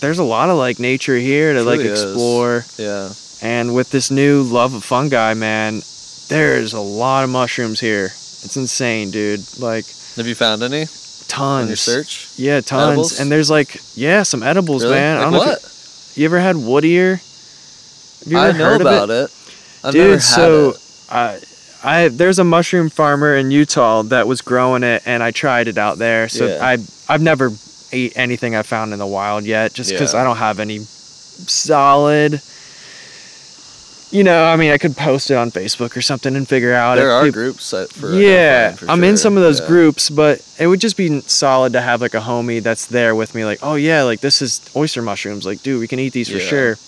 there's a lot of like nature here to like Truly is. explore. yeah. And with this new love of fungi, man, there's a lot of mushrooms here. It's insane, dude. Like Have you found any tons. on your search? Yeah, tons. Edibles? And there's like, yeah, some edibles, Really? man. I don't know what? if you, you ever had wood ear? Have you I ever know heard about it? it. Dude, so it. I I there's a mushroom farmer in Utah that was growing it, and I tried it out there. So Yeah. I I've never ate anything I found in the wild yet, just because Yeah. I don't have any solid. You know, I mean, I could post it on Facebook or something and figure out. There are peop- groups set for yeah, for I'm in some of those Yeah. groups, but it would just be solid to have like a homie that's there with me, like, oh yeah, like this is oyster mushrooms, like, dude, we can eat these for sure.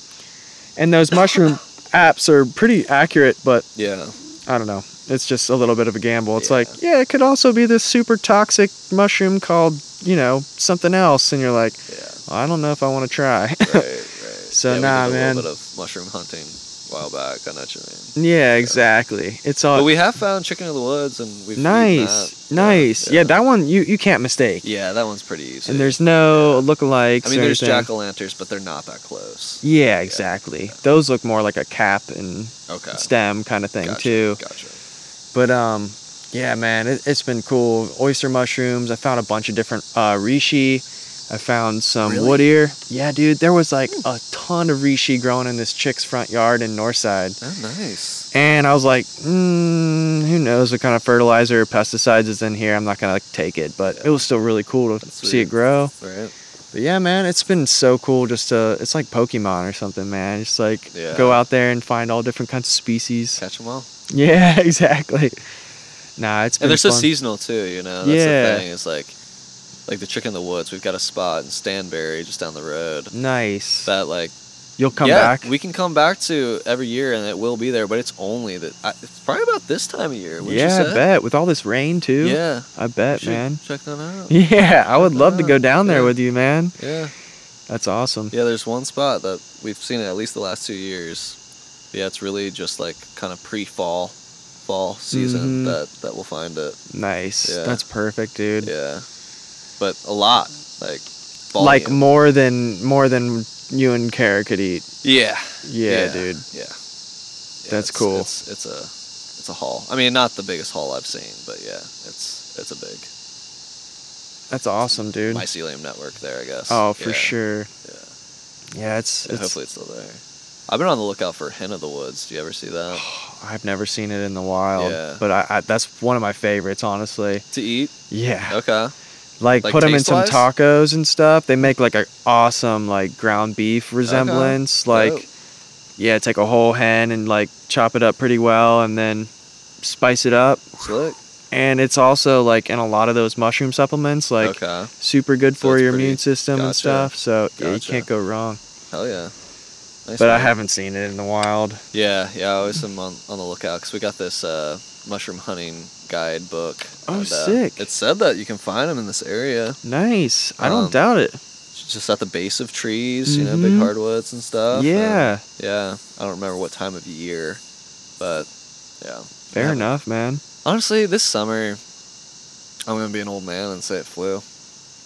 And those mushroom [LAUGHS] apps are pretty accurate, but Yeah. I don't know. It's just a little bit of a gamble. It's Yeah. like, yeah, it could also be this super toxic mushroom called, you know, something else, and you're like, Yeah. well, I don't know if I want to try. Right. [LAUGHS] Right. So, yeah, nah, did a man. little bit of mushroom hunting while back. I know what you mean. yeah, exactly. It's all But we have found chicken of the woods, and we've nice, nice. Yeah, that one you you can't mistake. Yeah, that one's pretty easy. And there's no Yeah. lookalikes. I mean, there's jack o' lanterns, but they're not that close. Yeah, exactly. Those look more like a cap and Okay. stem kind of thing Gotcha, too. Gotcha. But um, yeah, man, it, it's been cool. Oyster mushrooms. I found a bunch of different uh, reishi. I found some Really? wood ear. Yeah, dude, there was like a ton of reishi growing in this chick's front yard in Northside. Oh, nice. And I was like, mm, who knows what kind of fertilizer or pesticides is in here? I'm not gonna like, take it, but it was still really cool to That's see it grow. Right. But yeah, man, it's been so cool just to. It's like Pokemon or something, man. Just like Yeah. go out there and find all different kinds of species. Catch them all. Yeah, [LAUGHS] exactly. Nah, it's been And they're so seasonal too. You know. That's Yeah. the thing. Is like, like the chicken in the woods. We've got a spot in Stanbery just down the road. Nice. That like You'll come yeah, back. We can come back to every year, and it will be there. But it's only that it's probably about this time of year. yeah, I bet with all this rain too. Yeah, I bet, man. Check that out. [LAUGHS] Yeah, I would love to go down there yeah. with you, man. Yeah, That's awesome. yeah. There's one spot that we've seen it at least the last two years. Yeah, it's really just like kind of pre-fall, fall season Mhm. that that we'll find it. Nice. Yeah. That's perfect, dude. Yeah, but a lot like Like more than more than you and Kara could eat. yeah, Yeah, dude. Yeah, Yeah, That's it's- cool. It's, it's a it's a haul. I mean, not the biggest haul I've seen, but yeah, it's it's a big That's awesome, dude. mycelium network there, I guess. Oh, for Yeah, sure. Yeah. Yeah, it's, Yeah, it's hopefully it's still there. I've been on the lookout for hen of the woods. Do you ever see that? [SIGHS] I've never seen it in the wild, Yeah. but I, I that's one of my favorites, honestly. to eat? Yeah. Okay. Like, Like put them in some taste-wise? tacos and stuff. They make like a awesome like ground beef resemblance. Like, Dope. yeah, take a whole hen and like chop it up pretty well, and then spice it up. Slick. And it's also like in a lot of those mushroom supplements, like okay. super good for your pretty- immune system and stuff. So yeah, you can't go wrong. Hell yeah. Nice But I haven't seen it in the wild. Yeah, yeah. I always am on, on the lookout because we got this uh, mushroom hunting guide book. Oh, and, uh, sick. It said that you can find them in this area, Nice. I don't Um, doubt it. just at the base of trees. You know, big Mhm. hardwoods and stuff. and, Yeah. yeah. I don't remember what time of year, but yeah. Fair Yeah. enough, man. Honestly, this summer, I'm gonna be an old man and say it flew.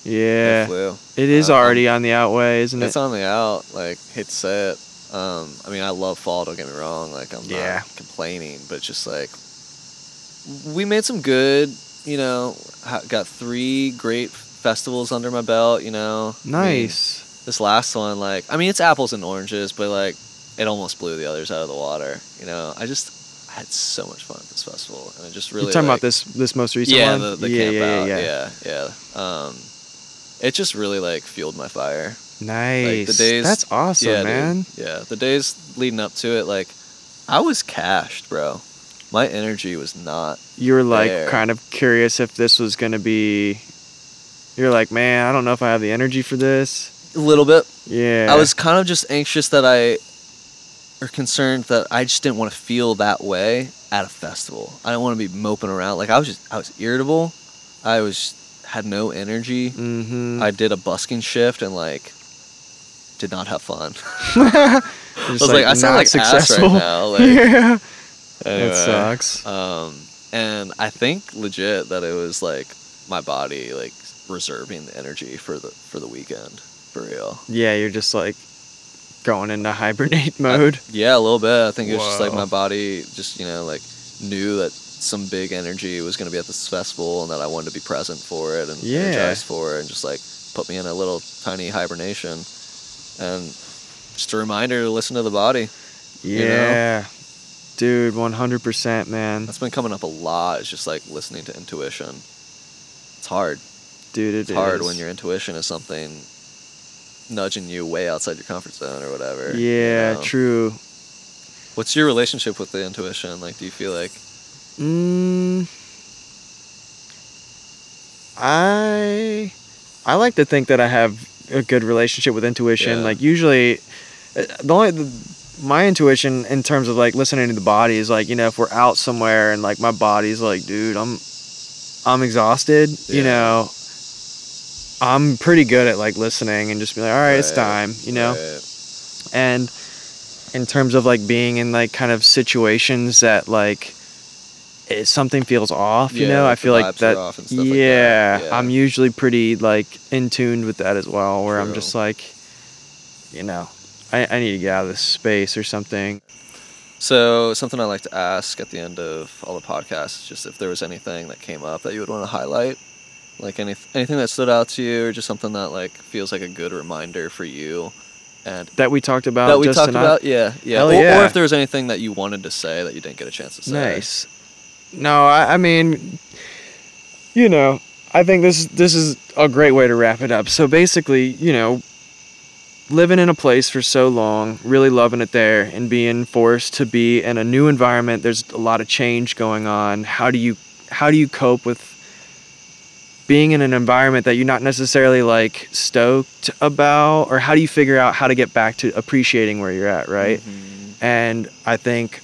Yeah. It flew. It is Uh, already on the outway, isn't it? It's on the out. Like, hate to say it. Um, I mean, I love fall. Don't get me wrong. Like, I'm Yeah. not complaining, but just like we made some good. You know, got three great festivals under my belt. You know, I mean, Nice. this last one, like, I mean, it's apples and oranges, but like, it almost blew the others out of the water. You know, I just I had so much fun at this festival, and it just really You're talking like, about this this most recent yeah, one? the, the yeah, camp yeah, out. yeah, yeah, yeah. Um, it just really like fueled my fire. Nice. the days- That's awesome, yeah, dude. man. Yeah, the days leading up to it, like I was cashed, bro. My energy was not. You were like There. kind of curious if this was gonna be. You're like, man, I don't know if I have the energy for this. A little bit. Yeah. I was kind of just anxious that I, or concerned that I just didn't want to feel that way at a festival. I didn't want to be moping around. Like I was just, I was irritable. I was had no energy. Mm-hmm. I did a busking shift and like, did not have fun. I [LAUGHS] [LAUGHS] I was like, I sound like ass right now. [LAUGHS] Like, yeah. anyway. That sucks. Um, and I think legit that it was like my body like reserving the energy for the for the weekend for real. Yeah, you're just like going into hibernate mode. Yeah, a little bit. I think it was just like my body just you know like knew that some big energy was going to be at this festival and that I wanted to be present for it and Yeah. energized for it and just like put me in a little tiny hibernation and just a reminder to listen to the body. yeah. Dude, 100%, man. That's been coming up a lot. It's just like listening to intuition. It's hard. Dude, It's hard when your intuition is something nudging you way outside your comfort zone or whatever. you Yeah, know? true. What's your relationship with the intuition? Like, do you feel like Mm, I I like to think that I have a good relationship with intuition. Yeah. Like usually, uh, the only the, my intuition in terms of like listening to the body is like you know if we're out somewhere and like my body's like dude I'm I'm exhausted. You know, I'm pretty good at like listening and just be like all right, it's time. You know right. and in terms of like being in like kind of situations that like it, something feels off you know i like feel like that, are off and stuff like that, yeah, yeah. i'm usually pretty like in tune with that as well where i'm just like you know I, I need to get out of this space or something So something I like to ask at the end of all the podcasts, is just if there was anything that came up that you would want to highlight, like any anything that stood out to you, or just something that like feels like a good reminder for you, and that we talked about that we talked about, yeah, yeah. Or, or if there was anything that you wanted to say that you didn't get a chance to say. Nice. No, I, I mean, you know, I think this this is a great way to wrap it up. So basically, you know, living in a place for so long, really loving it there, and being forced to be in a new environment. There's a lot of change going on. How do you how do you cope with being in an environment that you're not necessarily like stoked about, or how do you figure out how to get back to appreciating where you're at, right? Mhm. and I think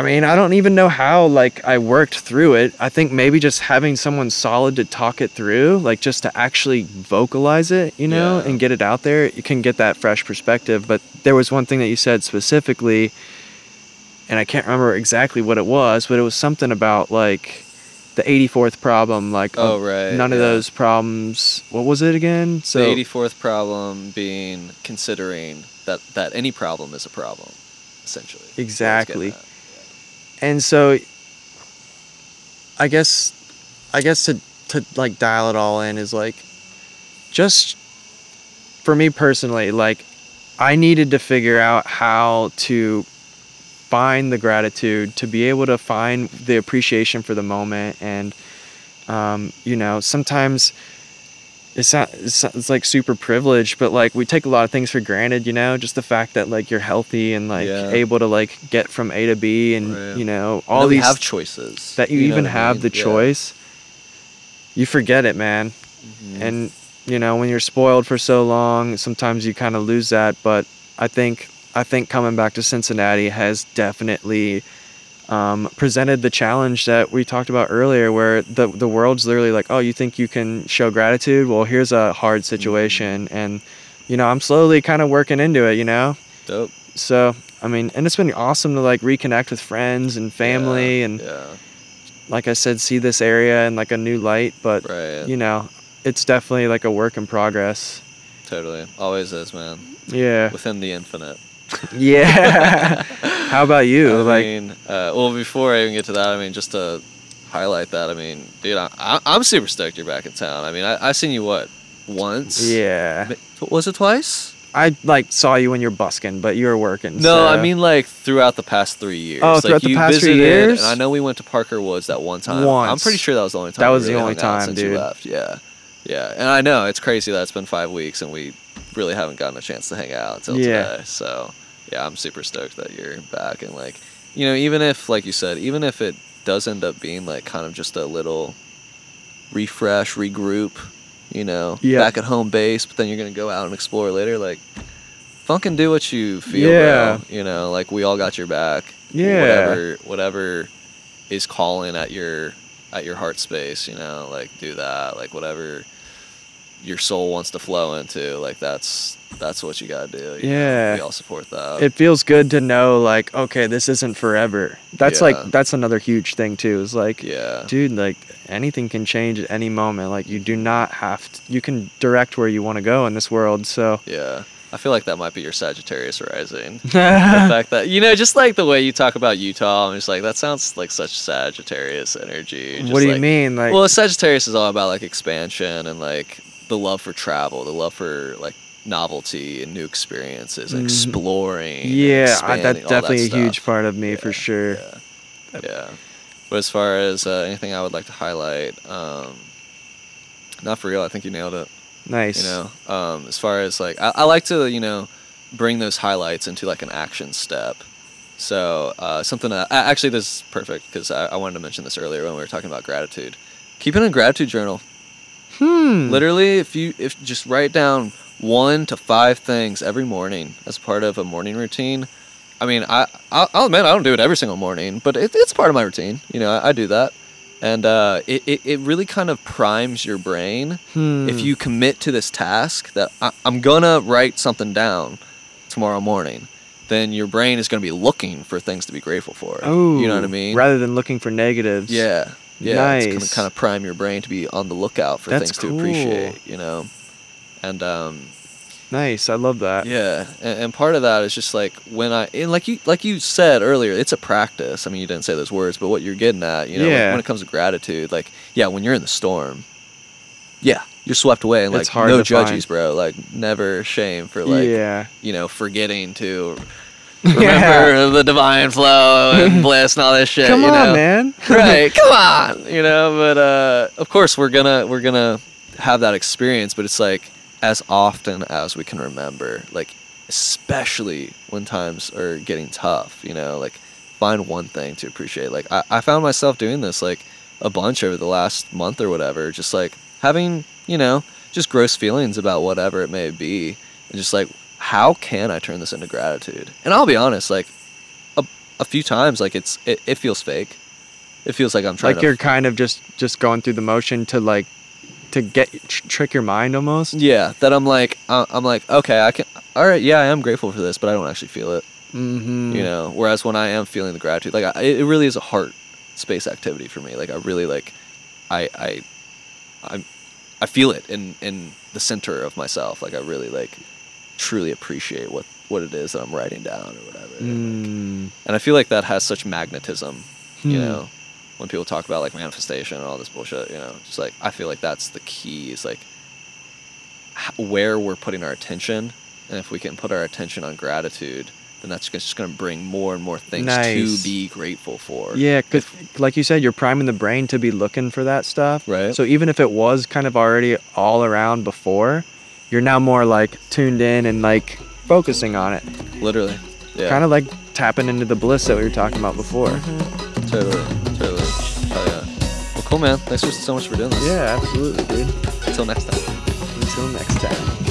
I mean, I don't even know how like I worked through it. I think maybe just having someone solid to talk it through, like just to actually vocalize it, you know, Yeah. and get it out there, you can get that fresh perspective. But there was one thing that you said specifically and I can't remember exactly what it was, but it was something about like the 84th problem, like Oh, of right, none of those problems. What was it again? So the 84th problem being considering that that any problem is a problem, essentially. is what I was getting Exactly. And so i guess i guess to to like dial it all in is like just for me personally like i needed to figure out how to find the gratitude to be able to find the appreciation for the moment. And um, you know sometimes it's it's, it's like super privileged but like we take a lot of things for granted you know just the fact that like you're healthy and like Yeah. able to like get from a to b and Right. you know all these have choices. that you, know even what I have mean? the Yeah. choice you forget it man Mhm. and you know when you're spoiled for so long sometimes you kind of lose that but i think i think coming back to cincinnati has definitely um, presented the challenge that we talked about earlier where the, the world's literally like oh you think you can show gratitude well here's a hard situation and you know i'm slowly kind of working into it you know Dope. so i mean and it's been awesome to like reconnect with friends and family Yeah, and yeah, like i said see this area in like a new light but right. you know it's definitely like a work in progress totally. Always is, man. yeah Within the infinite. Yeah [LAUGHS] how about you I like mean, uh, well, before I even get to that, I mean, just to highlight that, I mean, dude, I, I, I'm super stoked you're back in town. I mean, I, I seen you what once? yeah Was it twice? i like saw you when you're busking but you were working No, so- I mean like throughout the past three years. Oh, like, throughout the you past three years? And I know we went to Parker Woods that one time. I'm pretty sure that was the only time. That we was the only time, since you dude. left. Yeah, yeah. And I know it's crazy that it's been five weeks and we really haven't gotten a chance to hang out until Yeah. today. So yeah, I'm super stoked that you're back and like, you know, even if like you said, even if it does end up being like kind of just a little refresh, regroup, you know, Yeah. back at home base, but then you're gonna go out and explore later, like. Fucking do what you feel, Yeah. bro. You know, like we all got your back. Yeah. Whatever, whatever is calling at your at your heart space. You know, like do that. Like whatever your soul wants to flow into. Like that's that's what you gotta do. you know? Yeah. we all support that. it feels good to know like okay this isn't forever that's Yeah. like that's another huge thing too is like yeah, dude like anything can change at any moment like you do not have to you can direct where you want to go in this world so yeah. I feel like that might be your Sagittarius rising. [LAUGHS] the fact that you know, just like the way you talk about Utah, I'm just like that sounds like such Sagittarius energy. Just what do you mean like well, Sagittarius is all about like expansion and like the love for travel, the love for like novelty and new experiences, Mhm. exploring. Yeah, I, that's all that definitely a huge part of me Yeah, for sure. Yeah. yeah. But as far as uh, anything I would like to highlight, um, not for real. I think you nailed it. Nice. You know, um, as far as like, I, I like to, you know, bring those highlights into like an action step. So uh, something that, actually this is perfect because I, I wanted to mention this earlier when we were talking about gratitude. Keep it in a gratitude journal. Hmm. Literally, if you if just write down one to five things every morning as part of a morning routine. I mean, I I'll, I'll admit I don't do it every single morning, but it, it's part of my routine. You know, I, I do that, and uh, it, it it really kind of primes your brain Hmm. if you commit to this task that I, I'm gonna write something down tomorrow morning. Then your brain is gonna be looking for things to be grateful for. Oh, you know what I mean? Rather than looking for negatives. Yeah. Yeah. It's gonna kind of prime your brain to be on the lookout for That's things cool. to appreciate, you know? And um Nice. I love that. yeah, and, and part of that is just like when I and like you like you said earlier, it's a practice. I mean, you didn't say those words, but what you're getting at, you know, when- Yeah. when, it comes to gratitude, like yeah, when you're in the storm, yeah, you're swept away and like It's hard no to judgies, bro. Like never shame for like yeah. you know forgetting to remember [LAUGHS] the divine flow and [LAUGHS] bliss and all this shit. Come you on, man. [LAUGHS] right come on you know but uh of course we're gonna we're gonna have that experience but it's like as often as we can remember like especially when times are getting tough you know like find one thing to appreciate like i, I found myself doing this like a bunch over the last month or whatever just like having you know just gross feelings about whatever it may be and just like how can i turn this into gratitude and i'll be honest like a, a few times like it's it, it feels fake it feels like I'm trying like you're kind of just just going through the motion to like to get tr- trick your mind almost. Yeah, that I'm like I- I'm like okay, I can all right, yeah, I am grateful for this, but I don't actually feel it, Mm-hmm. you know. Whereas when I am feeling the gratitude, like I, it really is a heart space activity for me. Like I really like I I I I feel it in in the center of myself. Like I really like truly appreciate what what it is that I'm writing down or whatever. Mm. And I feel like that has such magnetism, you Hmm. know, when people talk about like manifestation and all this bullshit, you know, just like I feel like that's the key is like where we're putting our attention. And if we can put our attention on gratitude, then that's just going to bring more and more things Nice. to be grateful for. Yeah, because like you said, you're priming the brain to be looking for that stuff. Right. So even if it was kind of already all around before, you're now more like tuned in and like focusing on it. Literally. Yeah. Kind of like tapping into the bliss that we were talking about before. Mm-hmm. Totally. Totally. Oh, yeah. Well, cool, man. Thanks so much for doing this. Yeah, absolutely, dude. Until next time. Until next time.